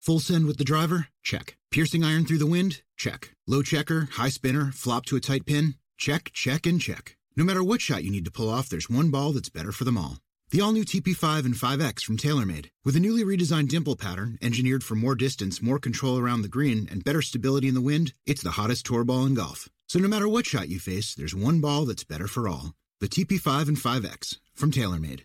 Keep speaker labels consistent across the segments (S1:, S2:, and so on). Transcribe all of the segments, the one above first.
S1: Full send with the driver? Check. Piercing iron through the wind? Check. Low checker, high spinner, flop to a tight pin? Check, check, and check. No matter what shot you need to pull off, there's one ball that's better for them all. The all new TP5 and 5X from TaylorMade. With a newly redesigned dimple pattern, engineered for more distance, more control around the green, and better stability in the wind, it's the hottest tour ball in golf. So no matter what shot you face, there's one ball that's better for all. The TP5 and 5X from TaylorMade.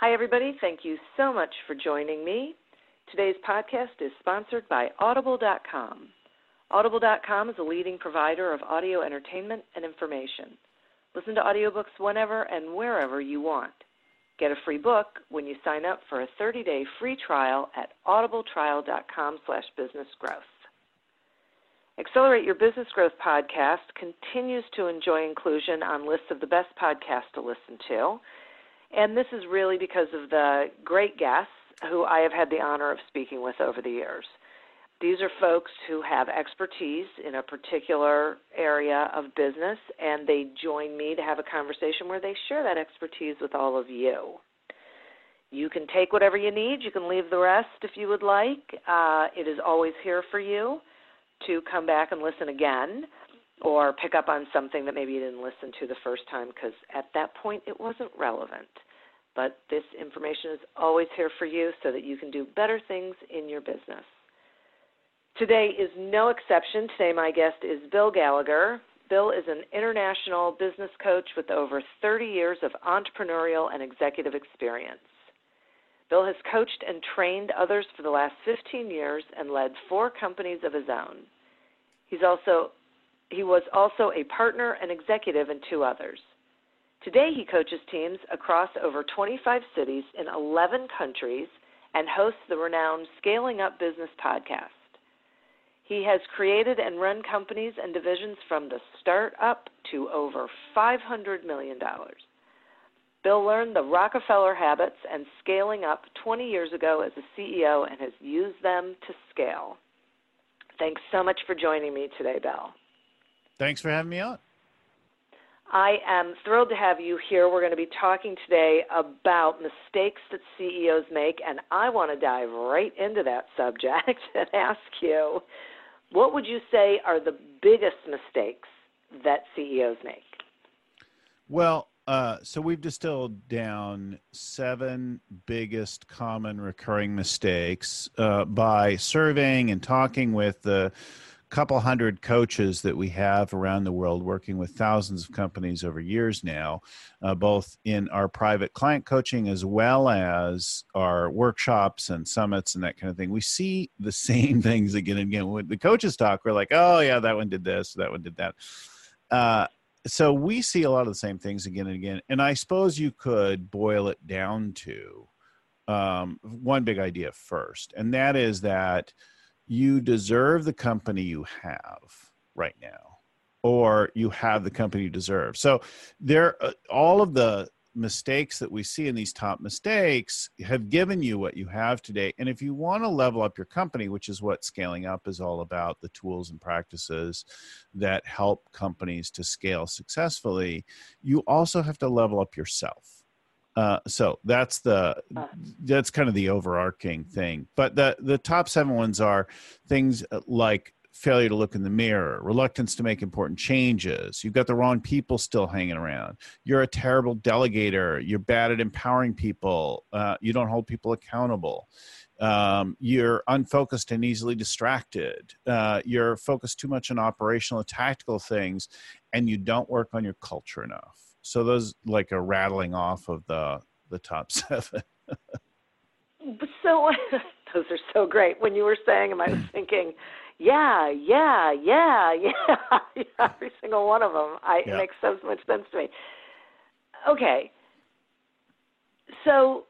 S2: Hi, everybody. Thank you so much for joining me. Today's podcast is sponsored by Audible.com. Audible.com is a leading provider of audio entertainment and information. Listen to audiobooks whenever and wherever you want. Get a free book when you sign up for a 30-day free trial at audibletrial.com slash businessgrowth. Accelerate Your Business Growth podcast continues to enjoy inclusion on lists of the best podcasts to listen to. And this is really because of the great guests who I have had the honor of speaking with over the years. These are folks who have expertise in a particular area of business, and they join me to have a conversation where they share that expertise with all of you. You can take whatever you need. You can leave the rest if you would like. Uh, it is always here for you to come back and listen again or pick up on something that maybe you didn't listen to the first time because at that point it wasn't relevant. But this information is always here for you so that you can do better things in your business. Today is no exception. Today, my guest is Bill Gallagher. Bill is an international business coach with over 30 years of entrepreneurial and executive experience. Bill has coached and trained others for the last 15 years and led four companies of his own. He's also he was also a partner and executive in two others. Today, he coaches teams across over 25 cities in 11 countries and hosts the renowned Scaling Up Business podcast. He has created and run companies and divisions from the start up to over $500 million. Bill learned the Rockefeller habits and scaling up 20 years ago as a CEO and has used them to scale. Thanks so much for joining me today, Bill.
S3: Thanks for having me on.
S2: I am thrilled to have you here. We're going to be talking today about mistakes that CEOs make, and I want to dive right into that subject and ask you what would you say are the biggest mistakes that CEOs make?
S3: Well, uh, so we've distilled down seven biggest common recurring mistakes uh, by surveying and talking with the couple hundred coaches that we have around the world working with thousands of companies over years now, uh, both in our private client coaching as well as our workshops and summits and that kind of thing. We see the same things again and again. When the coaches talk, we're like, oh, yeah, that one did this, that one did that. Uh, so we see a lot of the same things again and again. And I suppose you could boil it down to um, one big idea first, and that is that you deserve the company you have right now or you have the company you deserve. So there uh, all of the mistakes that we see in these top mistakes have given you what you have today. And if you want to level up your company which is what scaling up is all about the tools and practices that help companies to scale successfully you also have to level up yourself Uh, so that's the that's kind of the overarching thing. But the the top seven ones are things like failure to look in the mirror, reluctance to make important changes. You've got the wrong people still hanging around. You're a terrible delegator. You're bad at empowering people. Uh, you don't hold people accountable. Um, you're unfocused and easily distracted. Uh, you're focused too much on operational and tactical things, and you don't work on your culture enough. So those like a rattling off of the the top seven.
S2: so those are so great. When you were saying them, I was thinking yeah, yeah, yeah, yeah, every single one of them. I, yeah. It makes so much sense to me. Okay, so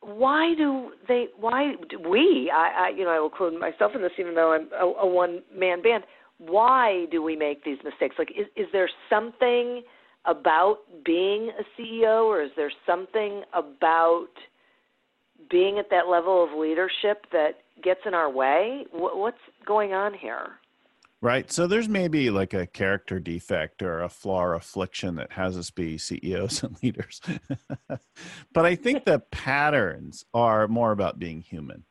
S2: why do they? Why do we? I, I, you know, I will include myself in this, even though I'm a, a one-man band. Why do we make these mistakes? Like, is is there something about being a CEO, or is there something about being at that level of leadership that gets in our way? What's going on here?
S3: Right. So there's maybe like a character defect or a flaw or affliction that has us be CEOs and leaders. but I think the patterns are more about being human.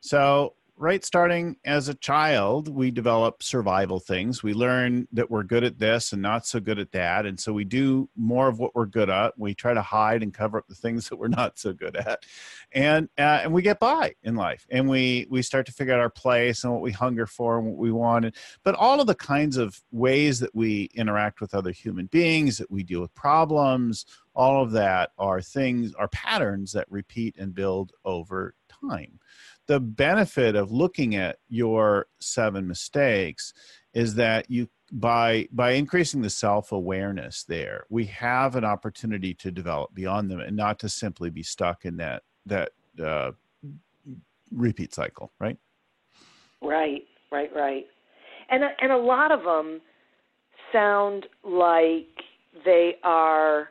S3: So right starting as a child we develop survival things. We learn that we're good at this and not so good at that and so we do more of what we're good at. We try to hide and cover up the things that we're not so good at and uh, and we get by in life and we we start to figure out our place and what we hunger for and what we want but all of the kinds of ways that we interact with other human beings that we deal with problems all of that are things are patterns that repeat and build over time the benefit of looking at your seven mistakes is that you by by increasing the self-awareness there we have an opportunity to develop beyond them and not to simply be stuck in that that uh, repeat cycle right?
S2: Right right right. And and a lot of them sound like they are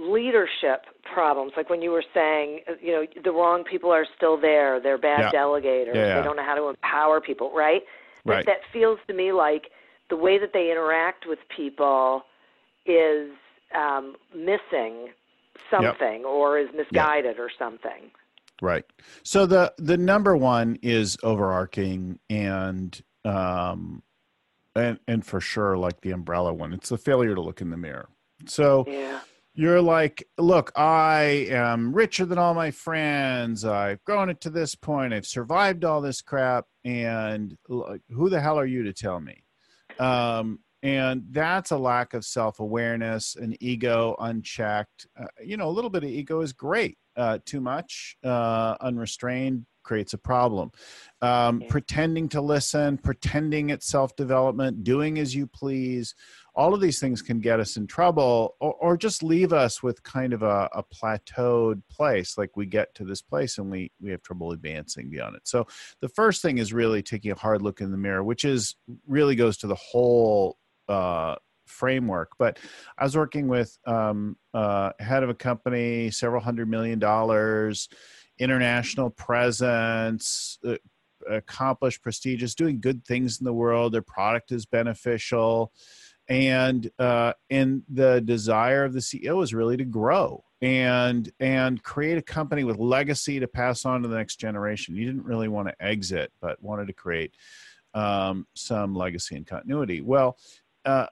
S2: leadership problems like when you were saying uh, you know the wrong people are still there they're bad yeah. delegators yeah, yeah. they don't know how to empower people right
S3: right
S2: that, that feels to me like the way that they interact with people is um, missing something yep. or is misguided yep. or something
S3: right so the the number one is overarching and um and and for sure like the umbrella one it's the failure to look in the mirror so
S2: yeah
S3: you're like, look, I am richer than all my friends. I've grown it to this point. I've survived all this crap. And who the hell are you to tell me? Um, and that's a lack of self awareness, an ego unchecked. Uh, you know, a little bit of ego is great. Uh, too much, uh, unrestrained, creates a problem. Um, pretending to listen, pretending it's self development, doing as you please all of these things can get us in trouble or, or just leave us with kind of a, a, plateaued place. Like we get to this place and we we have trouble advancing beyond it. So the first thing is really taking a hard look in the mirror which is really goes to the whole uh, framework. But i was working with um, uh, head of a company several hundred million dollars international presence uh, accomplished prestigious doing good things in the world. Their product is beneficial and uh, and the desire of the CEO is really to grow and and create a company with legacy to pass on to the next generation. You didn't really want to exit, but wanted to create um, some legacy and continuity. Well. Uh,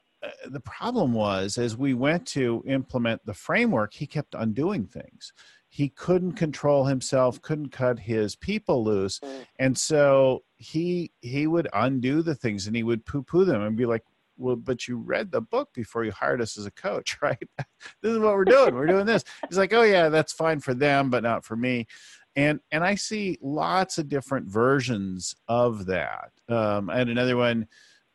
S3: the problem was as we went to implement the framework he kept undoing things he couldn't control himself couldn't cut his people loose mm. and so he he would undo the things and he would poo poo them and be like well, but you read the book before you hired us as a coach, right? this is what we're doing. We're doing this. He's like, oh yeah, that's fine for them, but not for me. And and I see lots of different versions of that. Um, and another one,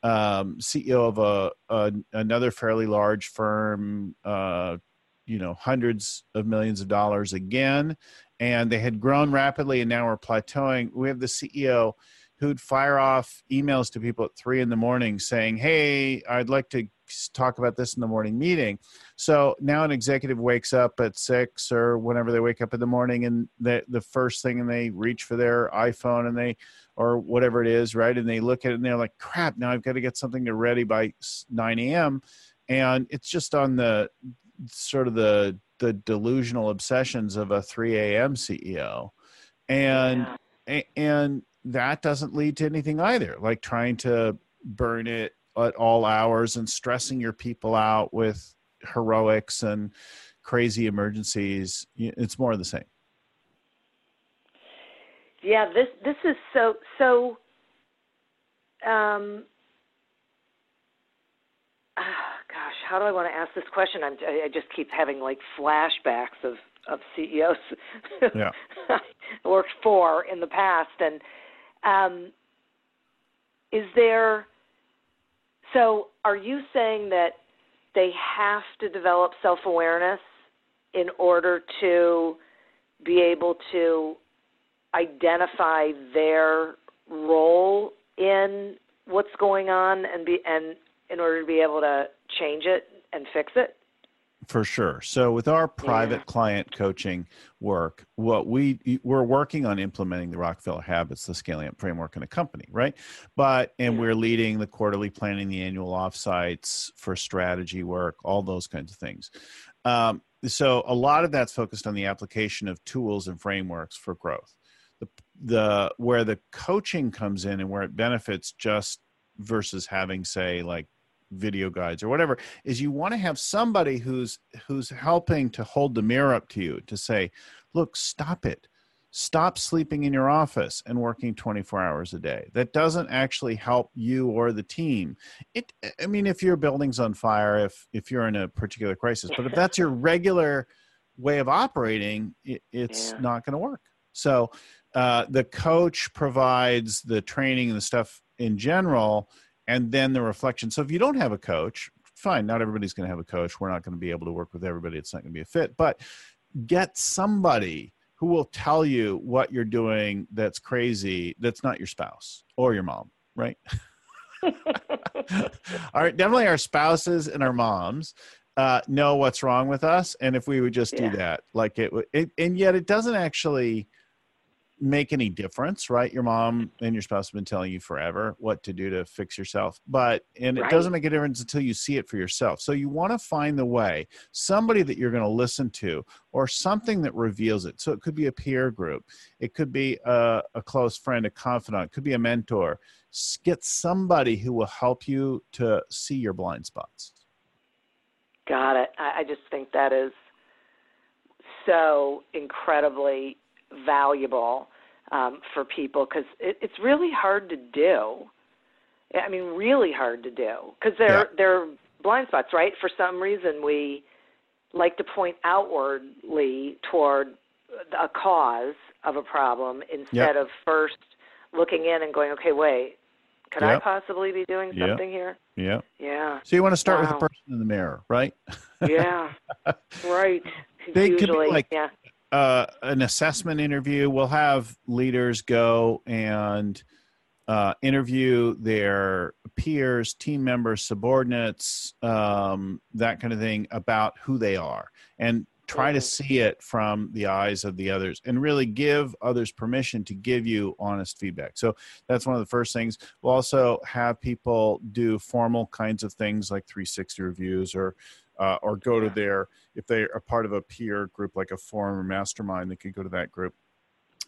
S3: um, CEO of a, a, another fairly large firm, uh, you know, hundreds of millions of dollars again, and they had grown rapidly, and now we're plateauing. We have the CEO who'd fire off emails to people at three in the morning saying, Hey, I'd like to talk about this in the morning meeting. So now an executive wakes up at six or whenever they wake up in the morning and the, the first thing and they reach for their iPhone and they, or whatever it is, right? And they look at it and they're like, crap, now I've got to get something to ready by 9 a.m. And it's just on the sort of the, the delusional obsessions of a 3 a.m. CEO, and yeah. and that doesn't lead to anything either. Like trying to burn it at all hours and stressing your people out with heroics and crazy emergencies. It's more of the same.
S2: Yeah, this this is so so. Um, oh gosh, how do I want to ask this question? I'm, I just keep having like flashbacks of of CEOs
S3: yeah.
S2: I worked for in the past, and um, is there? So, are you saying that they have to develop self awareness in order to be able to identify their role in what's going on and be and in order to be able to change it and fix it
S3: for sure so with our private yeah. client coaching work what we we're working on implementing the rockefeller habits the scaling up framework in a company right but and yeah. we're leading the quarterly planning the annual offsites for strategy work all those kinds of things um, so a lot of that's focused on the application of tools and frameworks for growth the the where the coaching comes in and where it benefits just versus having say like video guides or whatever is you want to have somebody who's who's helping to hold the mirror up to you to say look stop it. Stop sleeping in your office and working 24 hours a day. That doesn't actually help you or the team. It i mean if your building's on fire if if you're in a particular crisis but if that's your regular way of operating it, it's yeah. not going to work. So uh, the coach provides the training and the stuff in general and then the reflection. So if you don't have a coach, fine, not everybody's going to have a coach. We're not going to be able to work with everybody. It's not going to be a fit, but get somebody who will tell you what you're doing that's crazy that's not your spouse or your mom, right? all right, definitely our spouses and our moms uh, know what's wrong with us, and if we would just yeah. do that, like it, it, and yet it doesn't actually make any difference, right? Your mom and your spouse have been telling you forever what to do to fix yourself, but and right. it doesn't make a difference until you see it for yourself. So you want to find the way, somebody that you're going to listen to, or something that reveals it. So it could be a peer group, it could be a, a close friend, a confidant, it could be a mentor. Get somebody who will help you to see your blind spots.
S2: Got it. I just think that is so incredibly valuable um, for people because it, it's really hard to do. I mean, really hard to do because they're yeah. they're blind spots, right? For some reason, we like to point outwardly toward a cause of a problem instead yep. of first looking in and going, okay, wait, could yep. I possibly be doing something
S3: yep.
S2: here?
S3: Yeah.
S2: Yeah.
S3: So you want to start wow. with the person in the mirror, right?
S2: yeah. Right.
S3: They
S2: Usually,
S3: could be like
S2: yeah
S3: uh, an assessment interview. We'll have leaders go and uh, interview their peers, team members, subordinates, um, that kind of thing about who they are and try to see it from the eyes of the others and really give others permission to give you honest feedback. So that's one of the first things. We'll also have people do formal kinds of things like 360 reviews or uh, or go to their if they are part of a peer group like a forum or mastermind they could go to that group.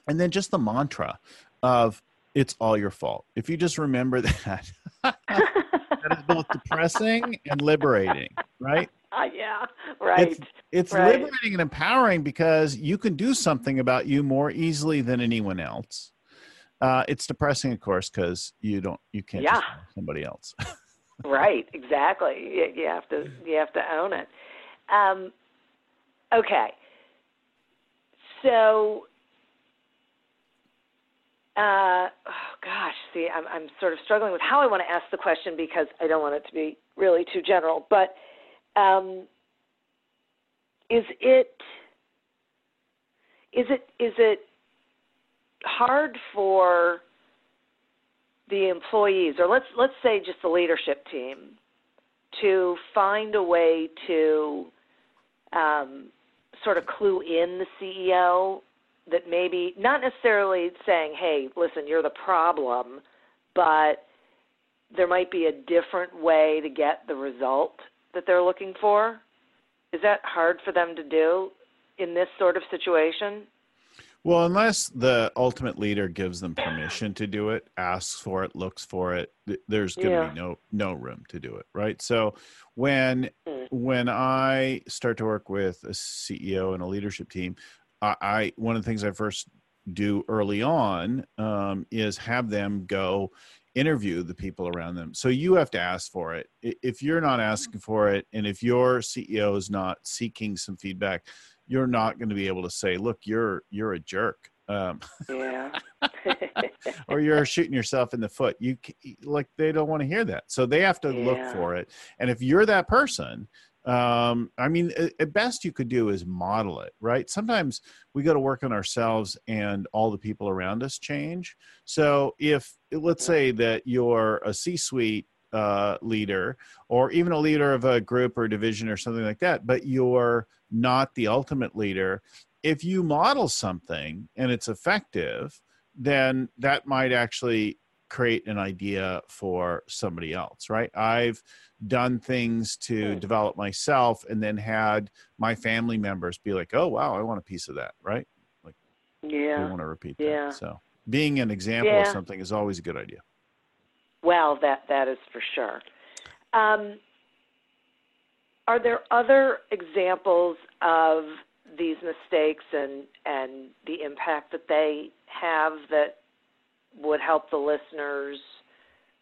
S3: And then just the mantra of it's all your fault. If you just remember that that is both depressing and liberating right?
S2: Uh, yeah right
S3: it's, it's
S2: right.
S3: liberating and empowering because you can do something about you more easily than anyone else. Uh, it's depressing of course because you don't you can't yeah. somebody else
S2: right, exactly. You, you have to you have to own it. Um, okay, so uh, oh gosh, see, I'm I'm sort of struggling with how I want to ask the question because I don't want it to be really too general. But um, is it is it is it hard for the employees, or let's let's say just the leadership team, to find a way to um, sort of clue in the CEO that maybe not necessarily saying, "Hey, listen, you're the problem," but there might be a different way to get the result that they're looking for. is that hard for them to do in this sort of situation?
S3: Well, unless the ultimate leader gives them permission to do it, asks for it, looks for it, there's going to
S2: Yeah.
S3: be no no room to do it, right? So when
S2: Mm.
S3: when I start to work with a CEO and a leadership team, I, I one of the things I first do early on um, is have them go interview the people around them. So you have to ask for it. If you're not asking for it, and if your CEO is not seeking some feedback, you're not going to be able to say, "Look, you're you're a jerk." Um,
S2: Yeah.
S3: or you're shooting yourself in the foot. You like they don't want to hear that, so they have to look for it. And if you're that person, um, I mean, at best you could do is model it, right? Sometimes we got to work on ourselves, and all the people around us change. So if let's say that you're a C-suite uh, leader, or even a leader of a group or division or something like that, but you're not the ultimate leader. If you model something and it's effective, then that might actually create an idea for somebody else, right? I've done things to
S2: Hmm.
S3: develop myself and then had my family members be like, oh, wow, I want a piece of that, right? Like we
S2: yeah.
S3: want to repeat
S2: Yeah.
S3: that. So being an example of something is always a good idea.
S2: Well, that that is for sure. Um, are there other examples of these mistakes and and the impact that they have that would help the listeners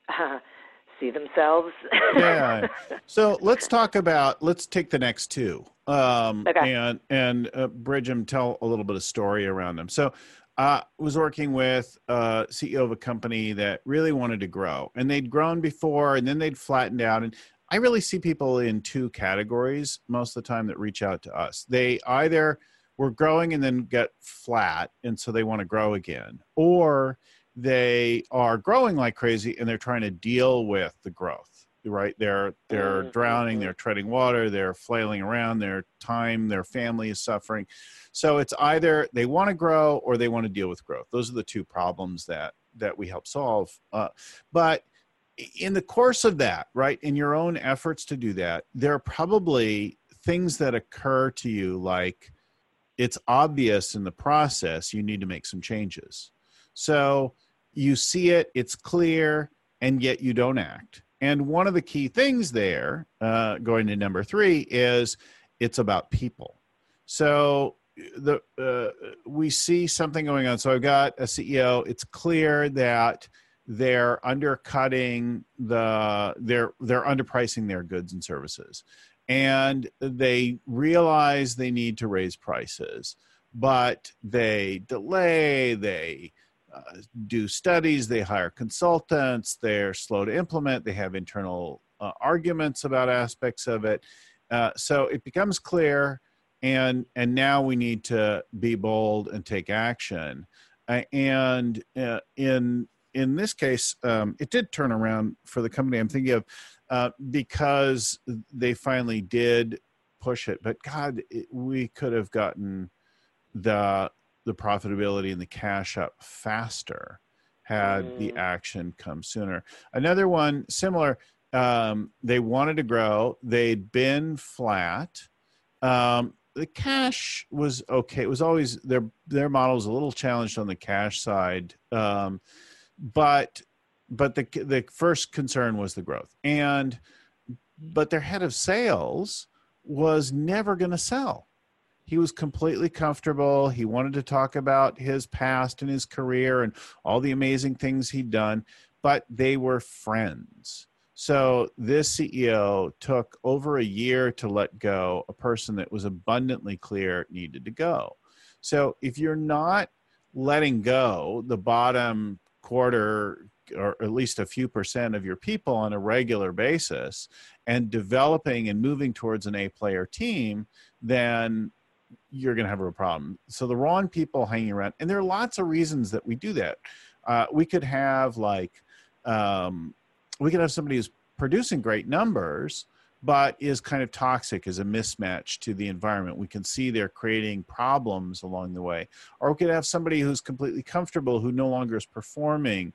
S2: uh, see themselves?
S3: Yeah. So let's talk about let's take the next two. Um,
S2: Okay.
S3: and and uh, bridge them, tell a little bit of story around them. So uh, was working with a CEO of a company that really wanted to grow, and they'd grown before, and then they'd flattened out. And I really see people in two categories most of the time that reach out to us. They either were growing and then get flat, and so they want to grow again, or they are growing like crazy and they're trying to deal with the growth right they're they're
S2: Mhm,
S3: drowning
S2: mhm.
S3: they're treading water they're flailing around their time their family is suffering so it's either they want to grow or they want to deal with growth those are the two problems that that we help solve uh, but in the course of that right in your own efforts to do that there are probably things that occur to you like it's obvious in the process you need to make some changes. So you see it it's clear and yet you don't act. And one of the key things there uh, going to number three is it's about people. So the uh, we see something going on. So i've got a ceo it's clear that they're undercutting the they're they're underpricing their goods and services. And they realize they need to raise prices but they delay they uh, do studies they hire consultants they're slow to implement they have internal uh, arguments about aspects of it. Uh, so it becomes clear and and now we need to be bold and take action. Uh, and uh, in in this case um, it did turn around for the company i'm thinking of uh, because they finally did push it. But god it, we could have gotten the the profitability and the cash up faster had the
S2: Mm.
S3: action come sooner. Another one similar um, they wanted to grow. They'd been flat. Um, the cash was okay. It was always their their model was a little challenged on the cash side. Um, but but the the first concern was the growth. And but their head of sales was never going to sell. He was completely comfortable. He wanted to talk about his past and his career and all the amazing things he'd done but they were friends. So this ceo took over a year to let go a person that was abundantly clear needed to go. So if you're not letting go the bottom quarter or at least a few percent of your people on a regular basis and developing and moving towards an A player team, then you're going to have a problem. So the wrong people hanging around, and there are lots of reasons that we do that. Uh, we could have like, um, we could have somebody who's producing great numbers, but is kind of toxic as a mismatch to the environment. We can see they're creating problems along the way. Or we could have somebody who's completely comfortable who no longer is performing.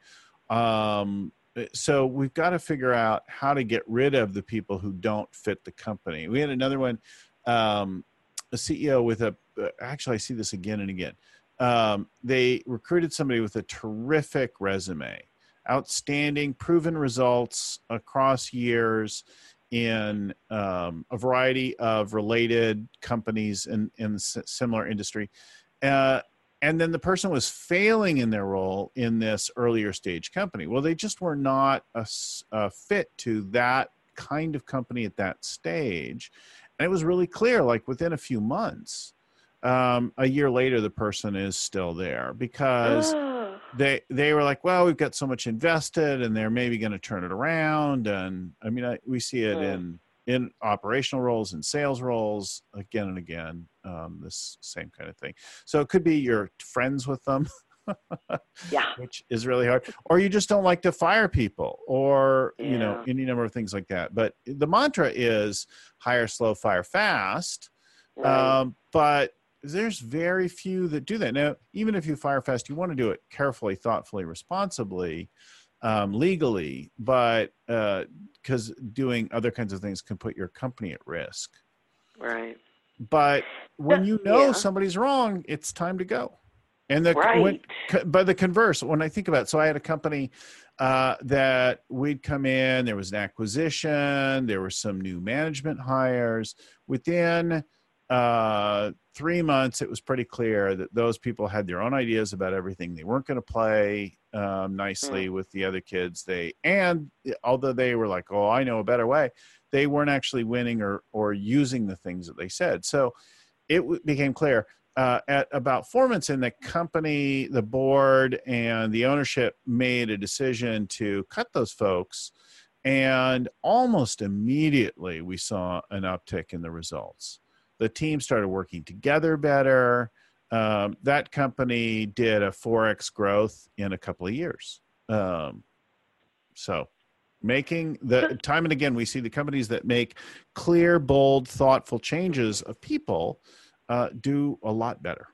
S3: Um, so we've got to figure out how to get rid of the people who don't fit the company. We had another one. um, a CEO with a uh, actually I see this again and again. Um, they recruited somebody with a terrific resume, outstanding, proven results across years in um, a variety of related companies in in similar industry. Uh, and then the person was failing in their role in this earlier stage company. Well, they just were not a, a fit to that kind of company at that stage. And it was really clear, like within a few months, um, a year later, the person is still there because they they were like, well, we've got so much invested, and they're maybe going to turn it around. And I mean, I, we see it in in operational roles and sales roles again and again um, this same kind of thing so it could be you're friends with them
S2: yeah
S3: which is really hard or you just don't like to fire people or yeah. you know any number of things like that but the mantra is hire slow fire fast right. um, but there's very few that do that now even if you fire fast you want to do it carefully thoughtfully responsibly um, legally, but because uh, doing other kinds of things can put your company at risk.
S2: Right.
S3: But when you know yeah. somebody's wrong, it's time to go. And the
S2: right.
S3: when, by the converse, when I think about it, so I had a company uh, that we'd come in, there was an acquisition, there were some new management hires. Within uh, three months, it was pretty clear that those people had their own ideas about everything. They weren't going to play um, nicely mm. with the other kids. They and although they were like, "Oh, I know a better way," they weren't actually winning or or using the things that they said. So it w- became clear uh, at about four months in the company, the board and the ownership made a decision to cut those folks. And almost immediately, we saw an uptick in the results the team started working together better. Um, that company did a 4x growth in a couple of years. Um, so, making the time and again, we see the companies that make clear, bold, thoughtful changes of people uh, do a lot better.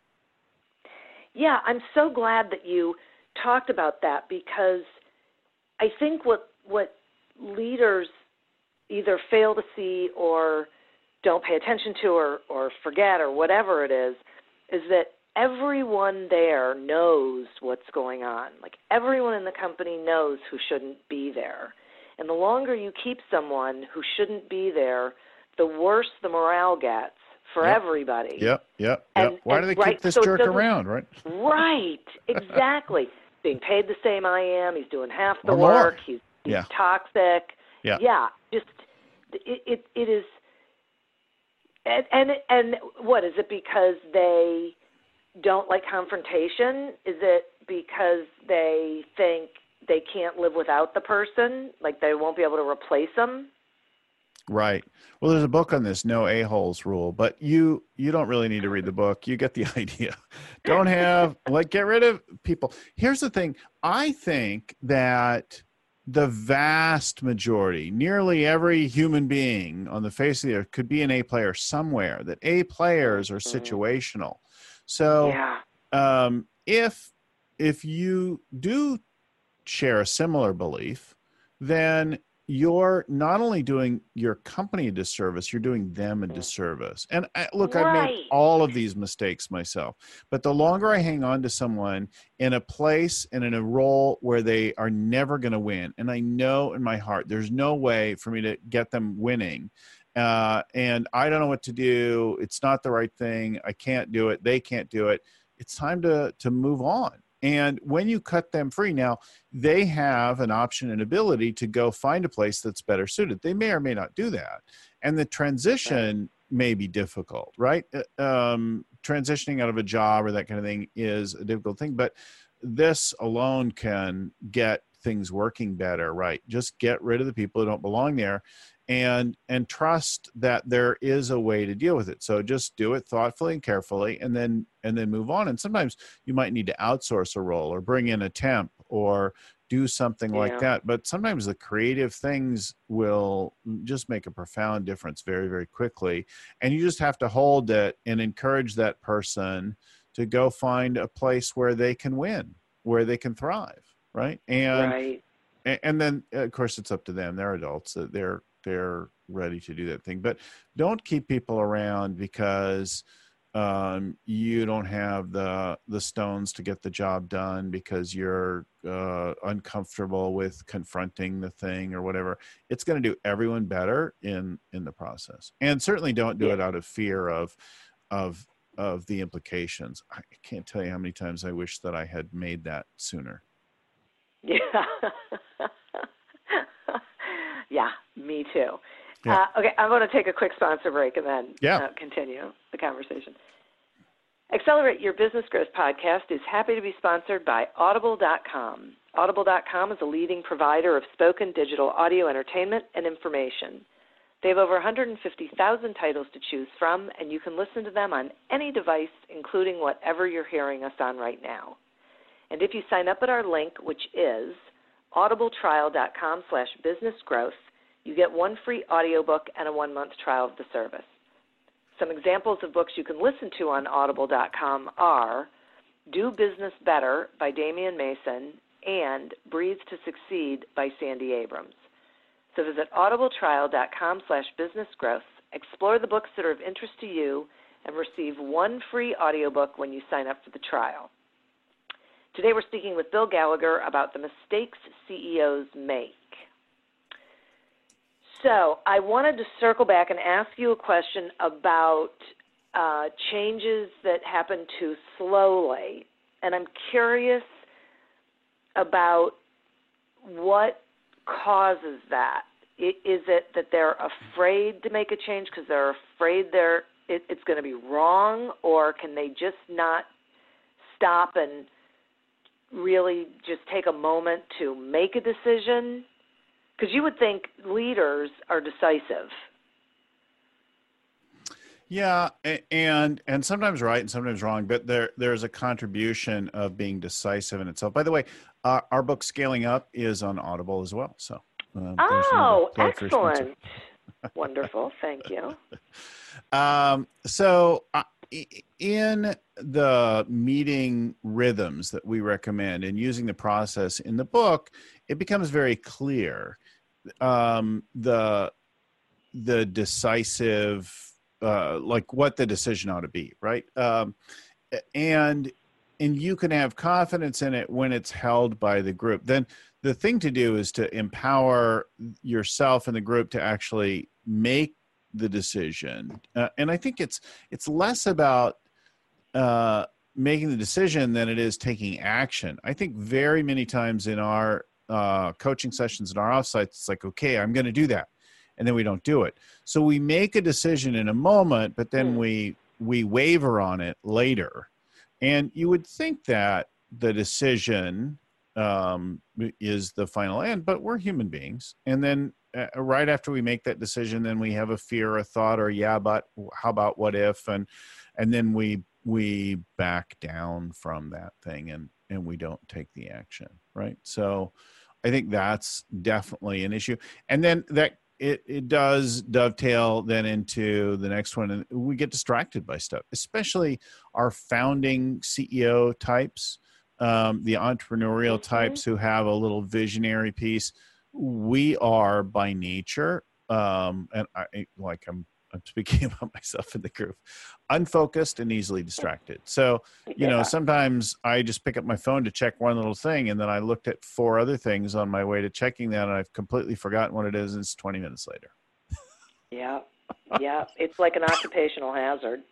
S2: Yeah, I'm so glad that you talked about that because I think what what leaders either fail to see or don't pay attention to or, or forget or whatever it is, is that everyone there knows what's going on. Like everyone in the company knows who shouldn't be there. And the longer you keep someone who shouldn't be there, the worse the morale gets for
S3: yep.
S2: everybody.
S3: Yep, yep, yep. Why and, do they keep this
S2: so
S3: jerk around, right?
S2: right, exactly. Being paid the same I am, he's doing half the
S3: or
S2: work, he's, he's
S3: yeah.
S2: toxic.
S3: Yeah.
S2: Yeah, just it, it it is and, and and what is it because they don't like confrontation? Is it because they think they can't live without the person, like they won't be able to replace them?
S3: Right. Well, there's a book on this no a holes rule, but you you don't really need to read the book. You get the idea. Don't have like get rid of people. Here's the thing. I think that the vast majority, nearly every human being on the face of the earth could be an A player somewhere, that A players are mm-hmm. situational. So
S2: yeah.
S3: um, if if you do share a similar belief, then you're not only doing your company a disservice, you're doing them a disservice. And I, look,
S2: right.
S3: I've made all of these mistakes myself. But the longer I hang on to someone in a place and in a role where they are never going to win, and I know in my heart there's no way for me to get them winning. Uh, and I don't know what to do. It's not the right thing. I can't do it. They can't do it. It's time to to move on and when you cut them free, now they have an option and ability to go find a place that's better suited. They may or may not do that. And the transition may be difficult, right? Uh, um, transitioning out of a job or that kind of thing is a difficult thing, but this alone can get things working better, right? Just get rid of the people who don't belong there and and trust that there is a way to deal with it. So just do it thoughtfully and carefully and then and then move on. And sometimes you might need to outsource a role or bring in a temp or do something
S2: yeah.
S3: like that. But sometimes the creative things will just make a profound difference very very quickly. And you just have to hold it and encourage that person to go find a place where they can win where they can thrive right? And
S2: right.
S3: and then of course it's up to them. They're adults. They're they're ready to do that thing. But don't keep people around because um, you don't have the the stones to get the job done because you're uh, uncomfortable with confronting the thing or whatever. It's going to do everyone better in in the process, and certainly don't do
S2: Yeah.
S3: it out of fear of of of the implications. I can't tell you how many times I wish that I had made that sooner.
S2: Yeah. yeah, me too.
S3: Yeah.
S2: Uh, okay, I'm going to take a quick sponsor break and then
S3: Yeah.
S2: uh, continue the conversation. Accelerate Your Business Growth podcast is happy to be sponsored by Audible.com. Audible.com is a leading provider of spoken digital audio entertainment and information. They have over 150,000 titles to choose from, and you can listen to them on any device, including whatever you're hearing us on right now. And if you sign up at our link, which is audibletrial.com slash businessgrowth, you get one free audiobook and a one-month trial of the service. Some examples of books you can listen to on audible.com are Do Business Better by Damian Mason and Breathe to Succeed by Sandy Abrams. So visit audibletrial.com slash businessgrowth, explore the books that are of interest to you, and receive one free audiobook when you sign up for the trial. Today we're speaking with Bill Gallagher about the mistakes CEOs make. So I wanted to circle back and ask you a question about uh, changes that happen too slowly. And I'm curious about what causes that. Is it that they're afraid to make a change because they're afraid they're it, it's going to be wrong, or can they just not stop and really just take a moment to make a decision? Because you would think leaders are decisive.
S3: Yeah, and and sometimes right and sometimes wrong, but there there's a contribution of being decisive in itself. By the way, uh, our book Scaling Up is on Audible as well. So um,
S2: Oh,
S3: plug for sponsor.
S2: excellent. Wonderful. Thank you.
S3: Um, so uh, i- in the meeting rhythms that we recommend and using the process in the book, it becomes very clear um, the the decisive uh, like what the decision ought to be, right? Um, and and you can have confidence in it when it's held by the group. Then the thing to do is to empower yourself and the group to actually make the decision. Uh, and I think it's it's less about uh, making the decision than it is taking action. I think very many times in our uh, coaching sessions and our offsites, it's like, okay, I'm going to do that, and then we don't do it. So we make a decision in a moment, but then
S2: Hmm.
S3: we we waver on it later. And you would think that the decision um, is the final end, but we're human beings. And then uh, right after we make that decision, then we have a fear, a thought, or yeah, but how about what if? And and then we we back down from that thing and and we don't take the action, right? So I think that's definitely an issue. And then that it, it does dovetail then into the next one and we get distracted by stuff especially our founding ceo types um, the entrepreneurial
S2: Mhm.
S3: types who have a little visionary piece we are by nature um, and I, like i'm i'm speaking about myself in the group unfocused and easily distracted so you know sometimes i just pick up my phone to check one little thing and then i looked at four other things on my way to checking that and i've completely forgotten what it is and it's 20 minutes later
S2: Yeah. Yeah. It's like an occupational hazard.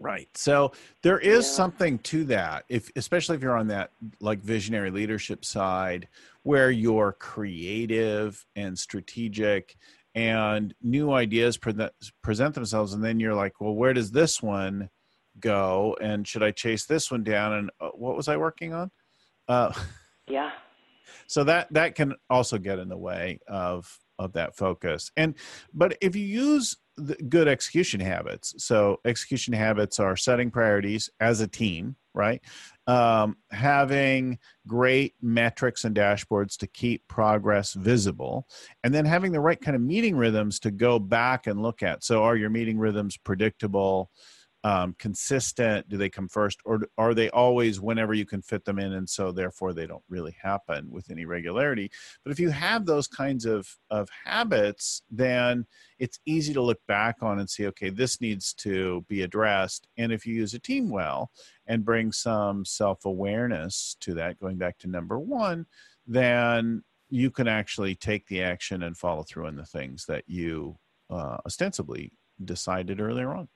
S3: right so there is
S2: Yeah.
S3: something to that if especially if you're on that like visionary leadership side where you're creative and strategic and new ideas present, present themselves and then you're like well where does this one go and should i chase this one down and uh, what was i working on uh,
S2: Yeah.
S3: so that that can also get in the way of of that focus and but if you use the good execution habits so execution habits are setting priorities as a team right um, having great metrics and dashboards to keep progress visible and then having the right kind of meeting rhythms to go back and look at so are your meeting rhythms predictable um, consistent? Do they come first, or are they always whenever you can fit them in, and so therefore they don't really happen with any regularity? But if you have those kinds of of habits, then it's easy to look back on and see, okay, this needs to be addressed. And if you use a team well and bring some self awareness to that, going back to number one, then you can actually take the action and follow through on the things that you uh, ostensibly decided earlier on.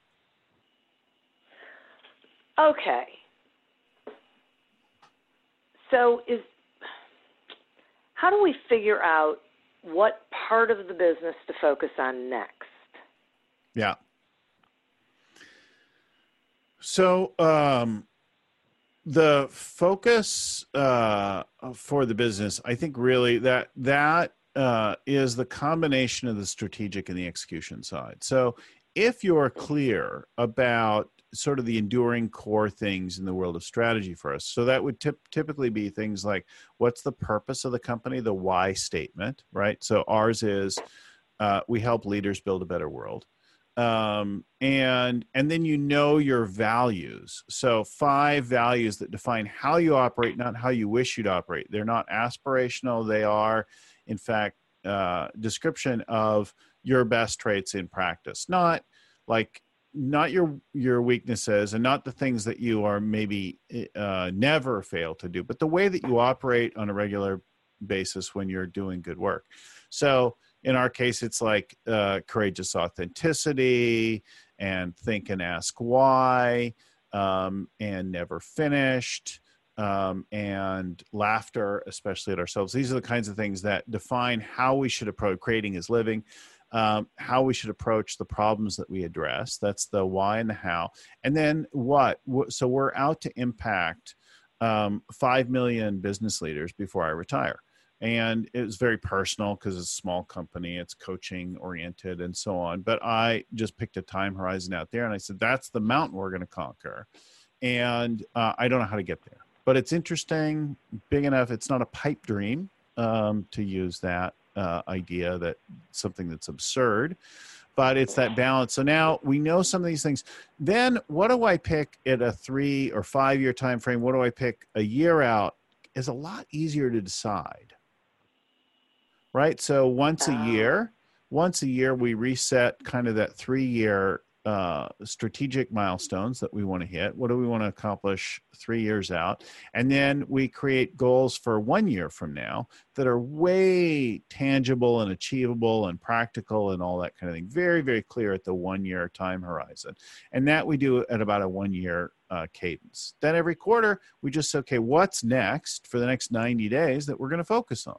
S2: Okay. So is how do we figure out what part of the business to focus on next?
S3: Yeah. So um, the focus uh, for the business, I think, really that that uh, is the combination of the strategic and the execution side. So if you're clear about sort of the enduring core things in the world of strategy for us. So that would tip, typically be things like what's the purpose of the company, the why statement, right? So ours is uh, we help leaders build a better world. Um, and and then you know your values. So five values that define how you operate, not how you wish you'd operate. They're not aspirational. They are, in fact, uh, description of your best traits in practice. Not like not your your weaknesses and not the things that you are maybe uh, never fail to do but the way that you operate on a regular basis when you're doing good work so in our case it's like uh, courageous authenticity and think and ask why um, and never finished um, and laughter especially at ourselves these are the kinds of things that define how we should approach creating is living um, how we should approach the problems that we address. That's the why and the how. And then what? So we're out to impact um, 5 million business leaders before I retire. And it was very personal because it's a small company, it's coaching oriented and so on. But I just picked a time horizon out there and I said, that's the mountain we're going to conquer. And uh, I don't know how to get there. But it's interesting, big enough. It's not a pipe dream um, to use that uh, idea that something that's absurd but it's that balance so now we know some of these things then what do i pick at a three or five year time frame what do i pick a year out is a lot easier to decide right so once a year once a year we reset kind of that three year uh, strategic milestones that we want to hit. What do we want to accomplish three years out? And then we create goals for one year from now that are way tangible and achievable and practical and all that kind of thing. Very, very clear at the one year time horizon. And that we do at about a one year uh, cadence. Then every quarter, we just say, okay, what's next for the next 90 days that we're going to focus on?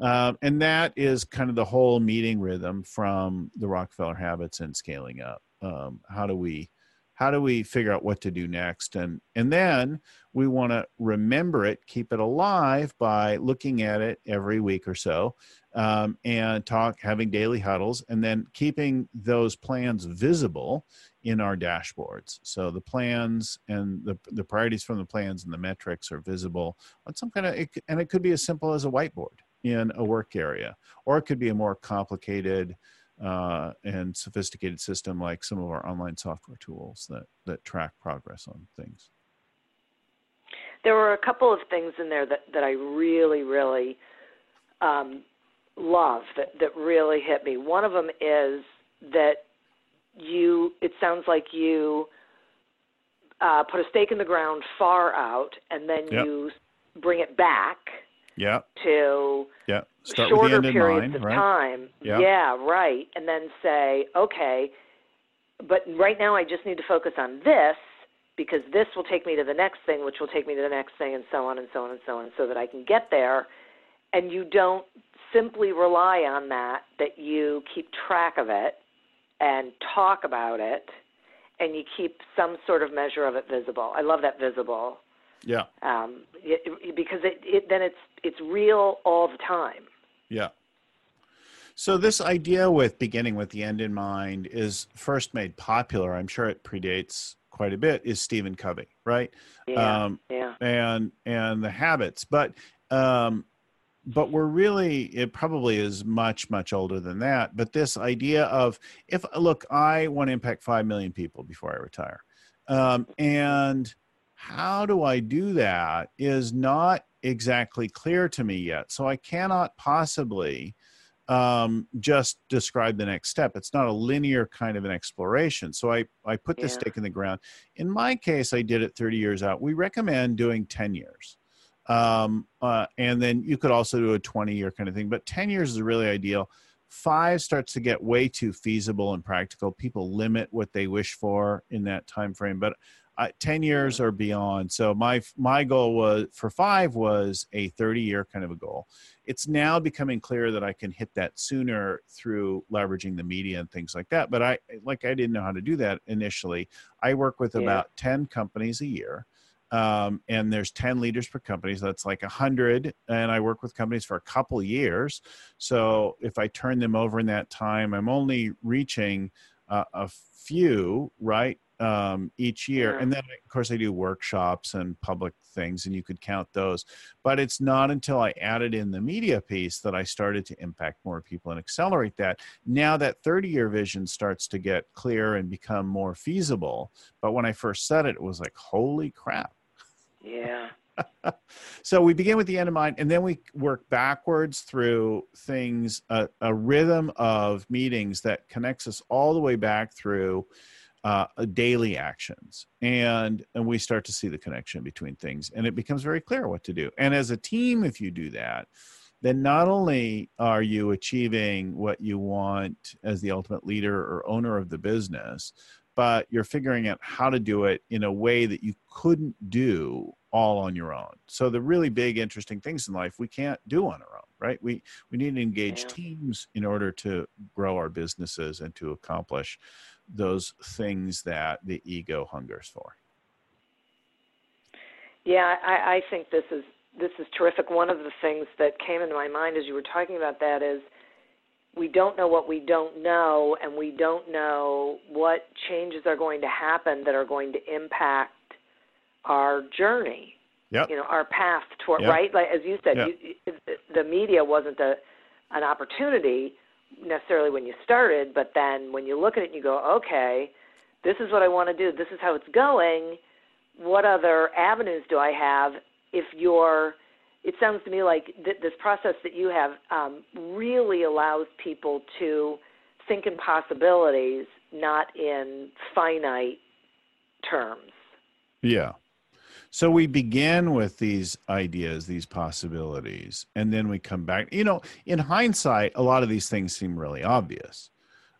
S3: Um, and that is kind of the whole meeting rhythm from the Rockefeller habits and scaling up. Um, how do we how do we figure out what to do next? And and then we want to remember it keep it alive by looking at it every week or so um, and talk having daily huddles and then keeping those plans visible in our dashboards. So the plans and the, the priorities from the plans and the metrics are visible on some kind of and it could be as simple as a whiteboard in a work area or it could be a more complicated uh, and sophisticated system like some of our online software tools that that track progress on things.
S2: There were a couple of things in there that that I really really um, love that that really hit me. One of them is that you. It sounds like you uh, put a stake in the ground far out, and then yep. you bring it back
S3: yeah.
S2: to
S3: yeah.
S2: Start shorter periods
S3: mind,
S2: of
S3: right?
S2: time. Yeah. yeah right. And then say okay but right now i just need to focus on this because this will take me to the next thing which will take me to the next thing and so on and so on and so on so that i can get there. And you don't simply rely on that that you keep track of it and talk about it and you keep some sort of measure of it visible. I love that visible
S3: yeah.
S2: Um, it, because it, it then it's it's real all the time.
S3: Yeah. So this idea with beginning with the end in mind is first made popular. I'm sure it predates quite a bit. Is Stephen Covey, right?
S2: Yeah. Um, yeah.
S3: And and the habits, but um, but we're really it probably is much much older than that but this idea of if look i want to impact 5 million people before i retire um, and how do i do that is not exactly clear to me yet so i cannot possibly um, just describe the next step. It's not a linear kind of an exploration. So I, I put the
S2: Yeah.
S3: stake in the ground. In my case, I did it 30 years out. We recommend doing 10 years. Um, uh, and then you could also do a 20 year kind of thing, but 10 years is really ideal. Five starts to get way too feasible and practical. People limit what they wish for in that time frame, but uh, 10 years or beyond. So my my goal was for five was a 30 year kind of a goal it's now becoming clear that I can hit that sooner through leveraging the media and things like that. But I like I didn't know how to do that initially. I work with
S2: Yeah.
S3: about 10 companies a year. Um, and there's 10 leaders per company. So that's like a hundred. And I work with companies for a couple years. So if I turn them over in that time, I'm only reaching uh, a few, right? Um, each year.
S2: Yeah.
S3: And then of course I do workshops and public things and you could count those but it's not until I added in the media piece that I started to impact more people and accelerate that. Now that 30 year vision starts to get clear and become more feasible. But when I first said it, it was like, holy crap.
S2: Yeah.
S3: So we begin with the end in mind, and then we work backwards through things, a, a rhythm of meetings that connects us all the way back through uh, daily actions, and and we start to see the connection between things, and it becomes very clear what to do. And as a team, if you do that, then not only are you achieving what you want as the ultimate leader or owner of the business, but you're figuring out how to do it in a way that you couldn't do all on your own. So the really big interesting things in life we can't do on our own, right? We we need to engage
S2: Yeah.
S3: teams in order to grow our businesses and to accomplish those things that the ego hungers for.
S2: Yeah, I, I think this is this is terrific. One of the things that came into my mind as you were talking about that is we don't know what we don't know, and we don't know what changes are going to happen that are going to impact our journey.
S3: Yep.
S2: You know, our path toward
S3: Yep.
S2: right. Like as you said,
S3: Yep.
S2: you, the media wasn't a an opportunity necessarily when you started, but then when you look at it and you go, okay, this is what I want to do. This is how it's going what other avenues do I have if you're it sounds to me like th- this process that you have um, really allows people to think in possibilities, not in finite terms.
S3: Yeah. So we begin with these ideas, these possibilities, and then we come back. You know, in hindsight, a lot of these things seem really obvious.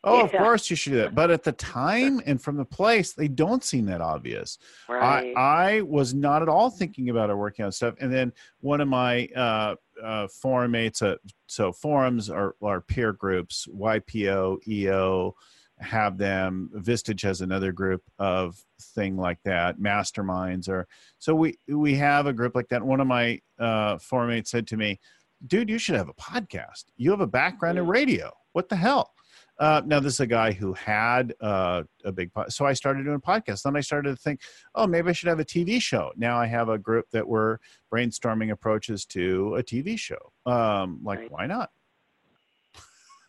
S3: Oh, of course you should do that. But at the time and from the place, they don't seem that obvious.
S2: Right.
S3: I, I was not at all thinking about or working on stuff. And then one of my uh, uh, forum mates, uh, so forums are, are peer groups, YPO, EO, have them. Vistage has another group of thing like that. Masterminds or so we we have a group like that. One of my uh, forum mates said to me, "Dude, you should have a podcast. You have a background in radio. What the hell?" Uh, now this is a guy who had uh, a big pod- so I started doing podcasts. Then I started to think, oh, maybe I should have a TV show. Now I have a group that we're brainstorming approaches to a TV show. Um, like,
S2: Right.
S3: why not?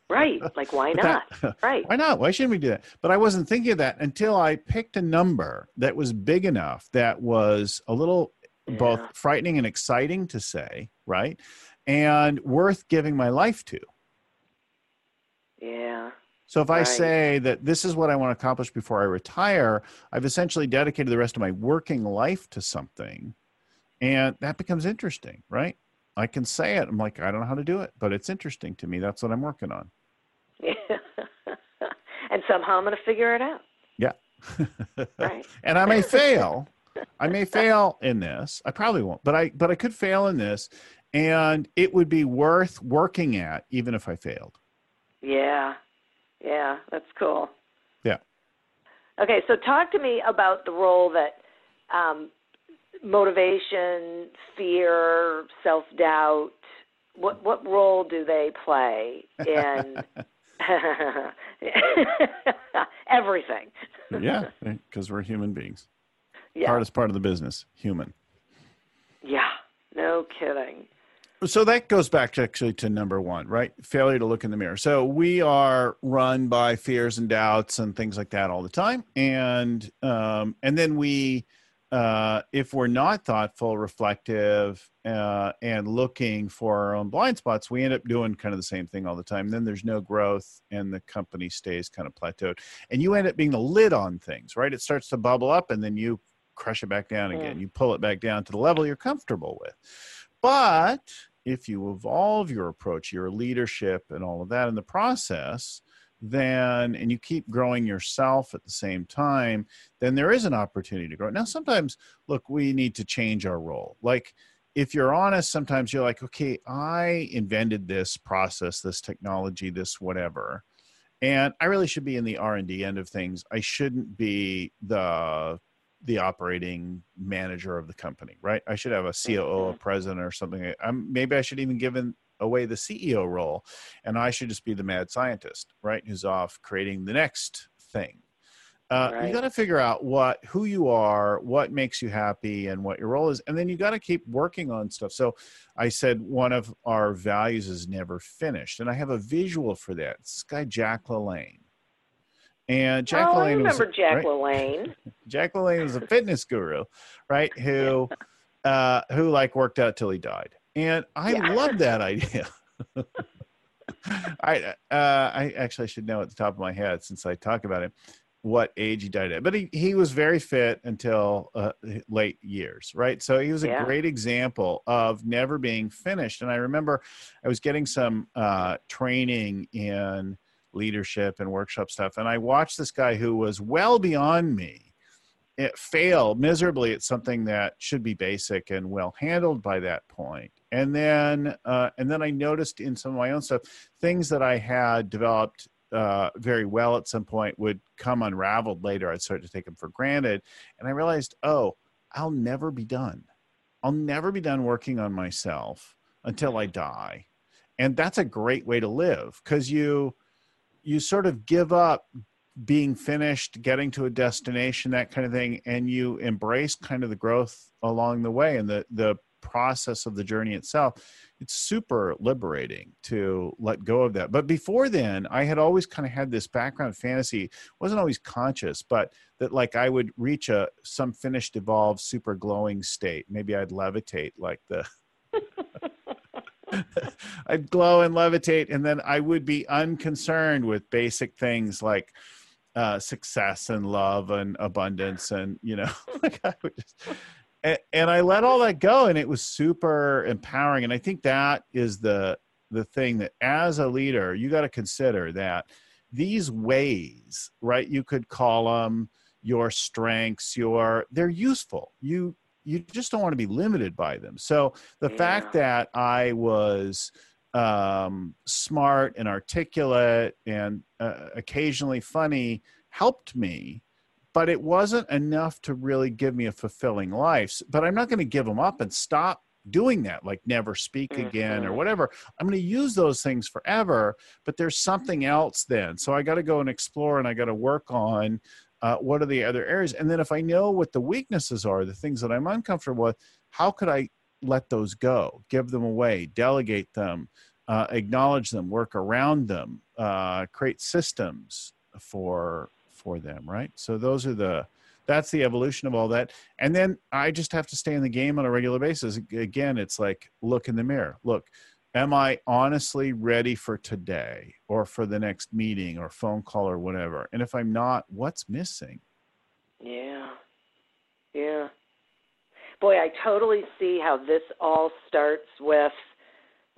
S2: Right. Like why not?
S3: that-
S2: right.
S3: why not? Why shouldn't we do that? But I wasn't thinking of that until I picked a number that was big enough that was a little both frightening and exciting to say, right? And worth giving my life to.
S2: Yeah.
S3: So if I say that this is what I want to accomplish before I retire, I've essentially dedicated the rest of my working life to something. And that becomes interesting, right? I can say it. I'm like, I don't know how to do it, but it's interesting to me. That's what I'm working on.
S2: Yeah. and somehow I'm going to figure it out.
S3: Yeah.
S2: Right.
S3: and I may fail. I may fail in this. I probably won't, but I but I could fail in this and it would be worth working at even if I failed.
S2: Yeah. Yeah, that's cool.
S3: Yeah.
S2: Okay, so talk to me about the role that um, motivation, fear, self doubt. What what role do they play in everything?
S3: yeah, because we're human beings.
S2: Yeah.
S3: Hardest part of the business, human.
S2: Yeah. No kidding.
S3: so that goes back to actually to number one, right? Failure to look in the mirror. So we are run by fears and doubts and things like that all the time, and um, and then we, uh, if we're not thoughtful, reflective, uh, and looking for our own blind spots, we end up doing kind of the same thing all the time. Then there's no growth, and the company stays kind of plateaued, and you end up being the lid on things, right? It starts to bubble up, and then you crush it back down again. You pull it back down to the level you're comfortable with. But if you evolve your approach, your leadership, and all of that in the process, then and you keep growing yourself at the same time, then there is an opportunity to grow. Now, sometimes, look, we need to change our role. Like, if you're honest, sometimes you're like, okay, I invented this process, this technology, this whatever, and I really should be in the R and D end of things. I shouldn't be the the operating manager of the company, right? I should have a COO, a mm-hmm. president, or something. I'm, maybe I should even give in, away the CEO role, and I should just be the mad scientist, right? Who's off creating the next thing. Uh, right. You got to figure out what who you are, what makes you happy, and what your role is, and then you got to keep working on stuff. So, I said one of our values is never finished, and I have a visual for that. It's this guy Jack LaLanne and Jack
S2: oh,
S3: LaLanne
S2: I remember
S3: was,
S2: Jack
S3: right?
S2: LaLanne.
S3: Jack LaLanne was a fitness guru, right? Who, uh, who like worked out till he died, and I yeah. love that idea. I, uh, I actually should know at the top of my head since I talk about him what age he died at, but he he was very fit until uh, late years, right? So he was a yeah. great example of never being finished. And I remember I was getting some uh, training in leadership and workshop stuff. And I watched this guy who was well beyond me it fail miserably at something that should be basic and well handled by that point. And then, uh, and then I noticed in some of my own stuff things that I had developed uh, very well at some point would come unraveled later. I'd start to take them for granted, and I realized, oh, I'll never be done. I'll never be done working on myself until I die, and that's a great way to live because you you sort of give up being finished, getting to a destination, that kind of thing, and you embrace kind of the growth along the way and the the process of the journey itself. It's super liberating to let go of that. But before then, I had always kind of had this background fantasy, wasn't always conscious, but that like I would reach a some finished evolved super glowing state. Maybe I'd levitate like the I'd glow and levitate, and then I would be unconcerned with basic things like uh, success and love and abundance, and you know, like I would just. And, and I let all that go, and it was super empowering. And I think that is the the thing that, as a leader, you got to consider that these ways, right? You could call them your strengths, your they're useful. You you just don't want to be limited by them. So the yeah. fact that I was um, smart and articulate and uh, occasionally funny helped me, but it wasn't enough to really give me a fulfilling life. But I'm not going to give them up and stop doing that, like never speak again mm-hmm. or whatever. I'm going to use those things forever, but there's something else then. So I got to go and explore and I got to work on uh, what are the other areas and then if i know what the weaknesses are the things that i'm uncomfortable with how could i let those go give them away delegate them uh, acknowledge them work around them uh, create systems for for them right so those are the that's the evolution of all that and then i just have to stay in the game on a regular basis again it's like look in the mirror look am I honestly ready for today or for the next meeting or phone call or whatever? And if I'm not, what's missing?
S2: Yeah. Yeah. Boy, I totally see how this all starts with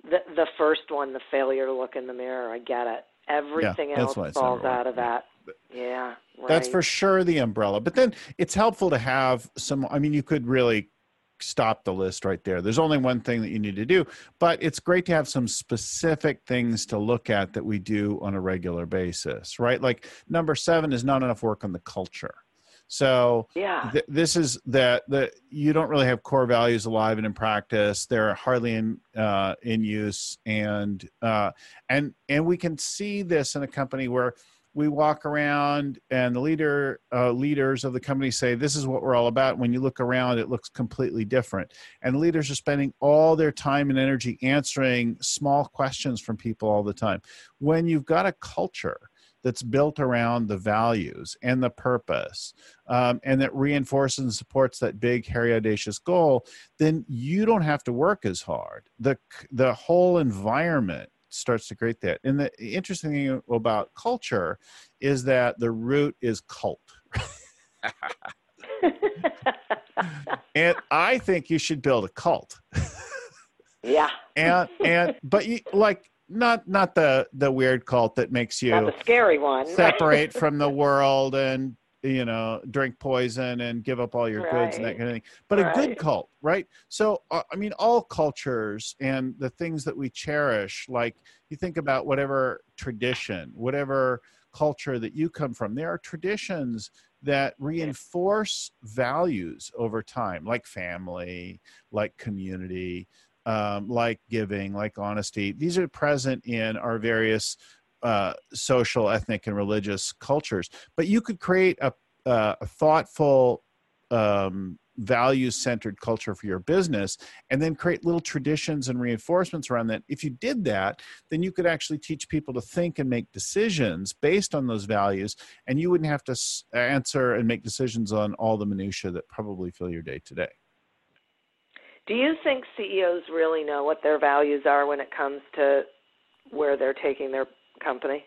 S2: the the first one, the failure to look in the mirror. I get it. Everything yeah, else falls out of that. Yeah. Right.
S3: That's for sure the umbrella. But then it's helpful to have some I mean you could really stop the list right there. There's only one thing that you need to do, but it's great to have some specific things to look at that we do on a regular basis, right? Like number seven is not enough work on the culture. So
S2: yeah,
S3: th- this is that that you don't really have core values alive and in practice. They're hardly in uh, in use, and uh, and and we can see this in a company where we walk around and the leader uh, leaders of the company say this is what we're all about. When you look around it looks completely different. And leaders are spending all their time and energy answering small questions from people all the time. When you've got a culture that's built around the values and the purpose um, and that reinforces and supports that big hairy audacious goal then you don't have to work as hard. The the whole environment starts to create that. And the interesting thing about culture is that the root is cult. and I think you should build a cult.
S2: yeah.
S3: and and but you like not not the the weird cult that makes you
S2: not the scary one
S3: separate from the world and you know drink poison and give up all your right. goods and that kind of thing but right. a good cult right so uh, i mean all cultures and the things that we cherish like you think about whatever tradition whatever culture that you come from there are traditions that reinforce values over time like family like community um, like giving like honesty these are present in our various uh, social, ethnic, and religious cultures. But you could create a, uh, a thoughtful, um, values centered culture for your business and then create little traditions and reinforcements around that. If you did that, then you could actually teach people to think and make decisions based on those values, and you wouldn't have to answer and make decisions on all the minutiae that probably fill your day today.
S2: Do you think CEOs really know what their values are when it comes to where they're taking their company?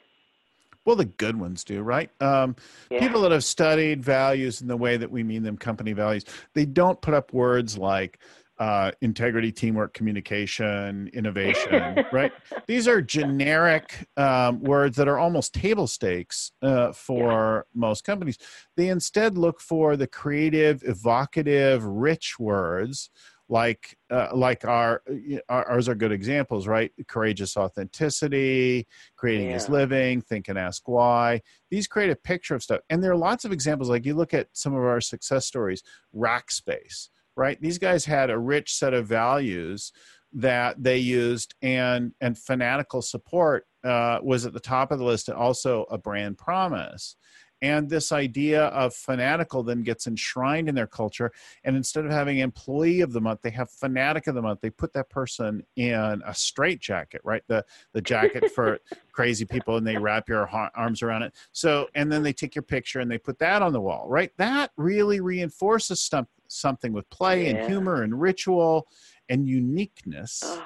S3: Well, the good ones do, right? Um, yeah. People that have studied values in the way that we mean them, company values, they don't put up words like uh, integrity, teamwork, communication, innovation, right? These are generic um, words that are almost table stakes uh, for yeah. most companies. They instead look for the creative, evocative, rich words like uh, like our, ours are good examples right? Courageous authenticity creating yeah. is living think and ask why. These create a picture of stuff. And there are lots of examples like you look at some of our success stories rackspace right? These guys had a rich set of values that they used and and fanatical support uh, was at the top of the list and also a brand promise and this idea of fanatical then gets enshrined in their culture and instead of having employee of the month they have fanatic of the month. They put that person in a straight jacket right? The the jacket for crazy people and they wrap your arms around it. So and then they take your picture and they put that on the wall right? That really reinforces some, something with play yeah. and humor and ritual and uniqueness.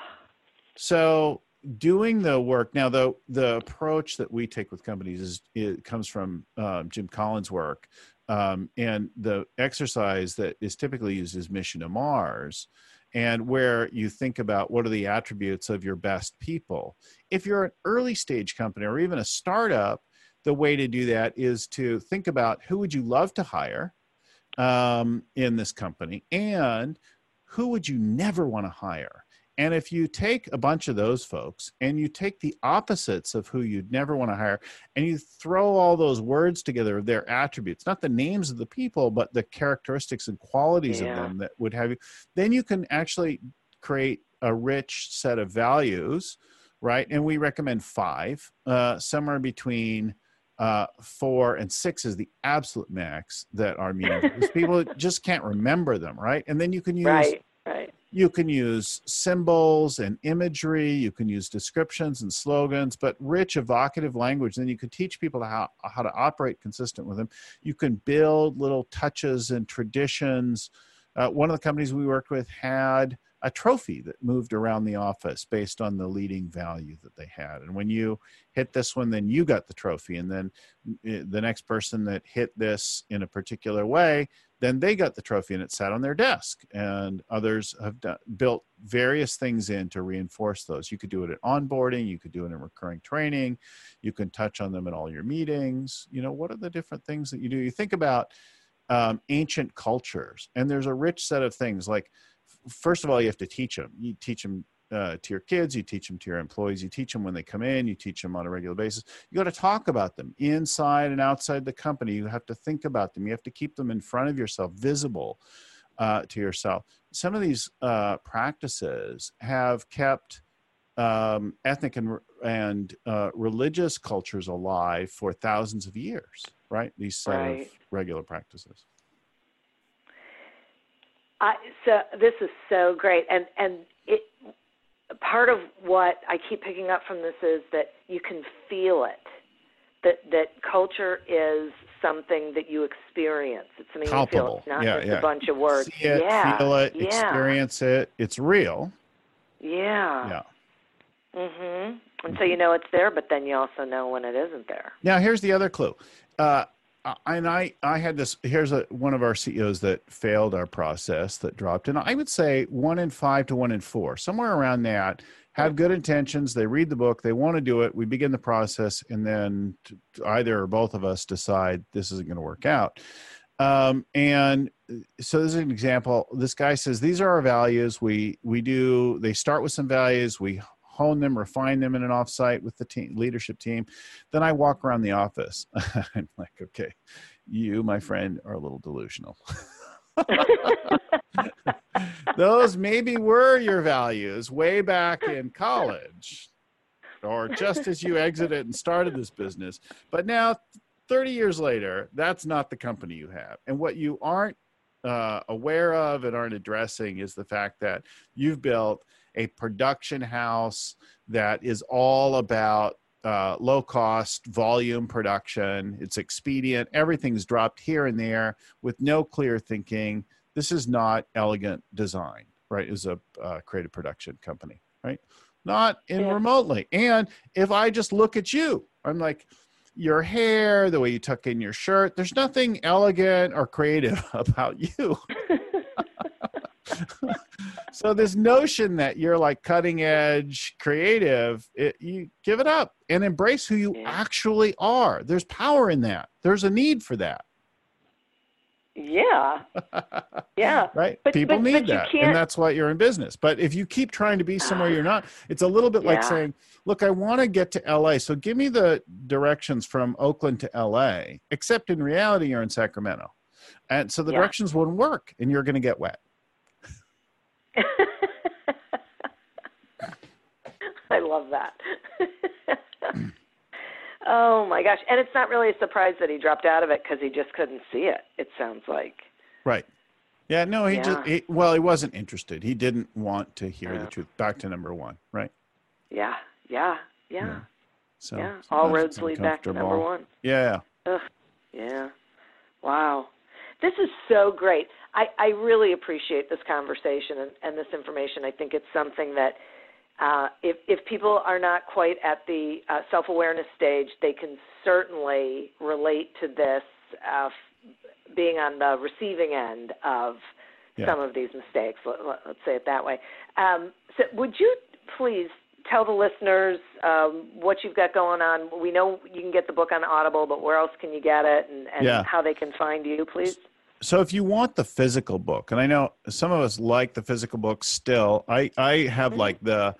S3: So doing the work now the the approach that we take with companies is it comes from uh, jim collins work um, and the exercise that is typically used is mission to mars and where you think about what are the attributes of your best people. If you're an early stage company or even a startup the way to do that is to think about who would you love to hire um, in this company and who would you never want to hire and if you take a bunch of those folks and you take the opposites of who you'd never want to hire and you throw all those words together, their attributes, not the names of the people, but the characteristics and qualities yeah. of them that would have you, then you can actually create a rich set of values, right? And we recommend five, uh, somewhere between uh, four and six is the absolute max that are meaningful. people just can't remember them, right? And then you can use
S2: right,
S3: you can use symbols and imagery you can use descriptions and slogans but rich evocative language then you can teach people how, how to operate consistent with them you can build little touches and traditions uh, one of the companies we worked with had a trophy that moved around the office based on the leading value that they had. And when you hit this one, then you got the trophy. And then eh, the next person that hit this in a particular way, then they got the trophy and it sat on their desk. And others have done, built various things in to reinforce those. You could do it at onboarding, you could do it in recurring training, you can touch on them in all your meetings. You know, what are the different things that you do? You think about um, ancient cultures, and there's a rich set of things like first of all, you have to teach them. You teach them uh, to your kids, you teach them to your employees, you teach them when they come in, you teach them on a regular basis. You got to talk about them inside and outside the company. You have to think about them. You have to keep them in front of yourself, visible uh, to yourself. Some of these uh, practices have kept um, ethnic and and uh, religious cultures alive for thousands of years, right? These set
S2: Right.
S3: of regular practices.
S2: I, so this is so great, and and it part of what I keep picking up from this is that you can feel it. That that culture is something that you experience. It's something you feel. It's not
S3: Yeah,
S2: just
S3: yeah.
S2: a bunch of words.
S3: See it,
S2: yeah,
S3: feel it,
S2: yeah,
S3: experience it. It's real.
S2: Yeah.
S3: Yeah.
S2: Mhm. And so you know it's there, but then you also know when it isn't there.
S3: Now here's the other clue. Uh, and I, I had this. Here's a, one of our CEOs that failed our process that dropped, and I would say one in five to one in four, somewhere around that, have good intentions. They read the book, they want to do it. We begin the process, and then either or both of us decide this isn't going to work out. Um, and so this is an example. This guy says these are our values. We we do. They start with some values. We hone them, refine them in an offsite with the team leadership team. Then I walk around the office. I'm like, okay, you, my friend, are a little delusional. Those maybe were your values way back in college or just as you exited and started this business. But now, 30 years later, that's not the company you have. And what you aren't uh, aware of and aren't addressing is the fact that you've built a production house that is all about uh, low cost volume production. It's expedient. Everything's dropped here and there with no clear thinking. This is not elegant design, right? Is a uh, creative production company, right? Not in
S2: Yeah.
S3: remotely. And if I just look at you, I'm like, your hair, the way you tuck in your shirt, there's nothing elegant or creative about you. so this notion that you're like cutting edge creative it, you give it up and embrace who you
S2: Yeah.
S3: actually are there's power in that there's a need for that
S2: yeah. Yeah.
S3: right
S2: But-
S3: people
S2: but-
S3: need
S2: but
S3: that and that's why you're in business but if you keep trying to be somewhere you're not it's a little bit like saying look i want to get to la so give me the directions from oakland to la except in reality you're in sacramento and so the
S2: Yeah.
S3: directions wouldn't work and you're going to get wet
S2: I love that. oh my gosh. And it's not really a surprise that he dropped out of it because he just couldn't see it, it sounds like.
S3: Right. Yeah, no, he just,
S2: Yeah.
S3: he, well, he wasn't interested. He didn't want to hear
S2: Yeah.
S3: the truth. Back to number one, right?
S2: Yeah, yeah, yeah,
S3: Yeah. So
S2: yeah. All roads lead back to number one.
S3: Yeah.
S2: Ugh, yeah. Wow. This is so great. I, I really appreciate this conversation and, and this information. I think it's something that uh, if, if people are not quite at the uh, self awareness stage, they can certainly relate to this uh, f- being on the receiving end of
S3: Yeah.
S2: some of these mistakes. Let, let's say it that way. Um, so, would you please tell the listeners um, what you've got going on? We know you can get the book on Audible, but where else can you get it, and, and
S3: Yeah.
S2: how they can find you, please?
S3: So if you want the physical book, and I know some of us like the physical book still, I I have
S2: Mhm.
S3: like the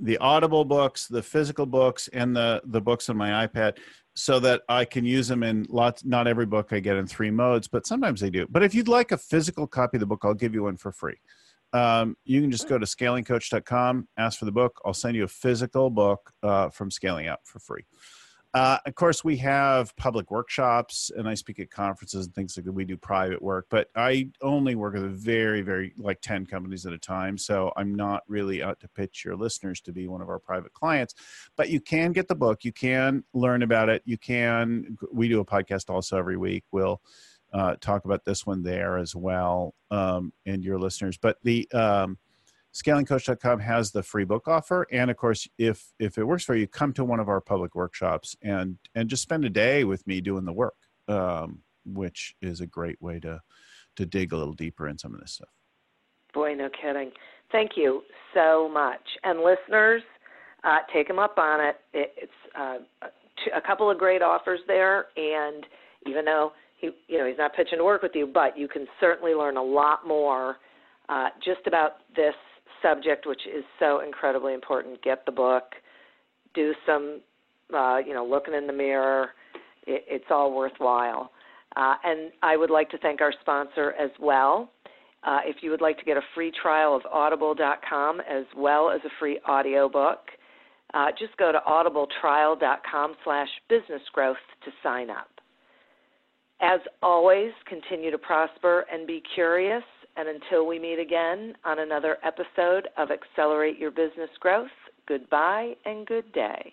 S3: the audible books, the physical books, and the the books on my iPad, so that I can use them in lots. Not every book I get in three modes, but sometimes I do. But if you'd like a physical copy of the book, I'll give you one for free. Um, you can just go to scalingcoach.com, ask for the book. I'll send you a physical book uh, from Scaling Up for free. Uh, of course, we have public workshops, and I speak at conferences and things like that. We do private work, but I only work with a very, very like ten companies at a time. So I'm not really out to pitch your listeners to be one of our private clients. But you can get the book. You can learn about it. You can. We do a podcast also every week. We'll uh, talk about this one there as well, um, and your listeners. But the um, scalingcoach.com has the free book offer and of course if if it works for you come to one of our public workshops and and just spend a day with me doing the work um, which is a great way to to dig a little deeper in some of this stuff
S2: Boy, no kidding. Thank you so much. And listeners, uh, take them up on it. it it's uh, a couple of great offers there, and even though he, you know, he's not pitching to work with you, but you can certainly learn a lot more uh, just about this subject, which is so incredibly important. Get the book, do some, uh, you know, looking in the mirror. It, it's all worthwhile. Uh, and I would like to thank our sponsor as well. Uh, if you would like to get a free trial of audible.com as well as a free audiobook, uh, just go to audibletrial.com slash businessgrowth to sign up. As always, continue to prosper and be curious. And until we meet again on another episode of Accelerate Your Business Growth, goodbye and good day.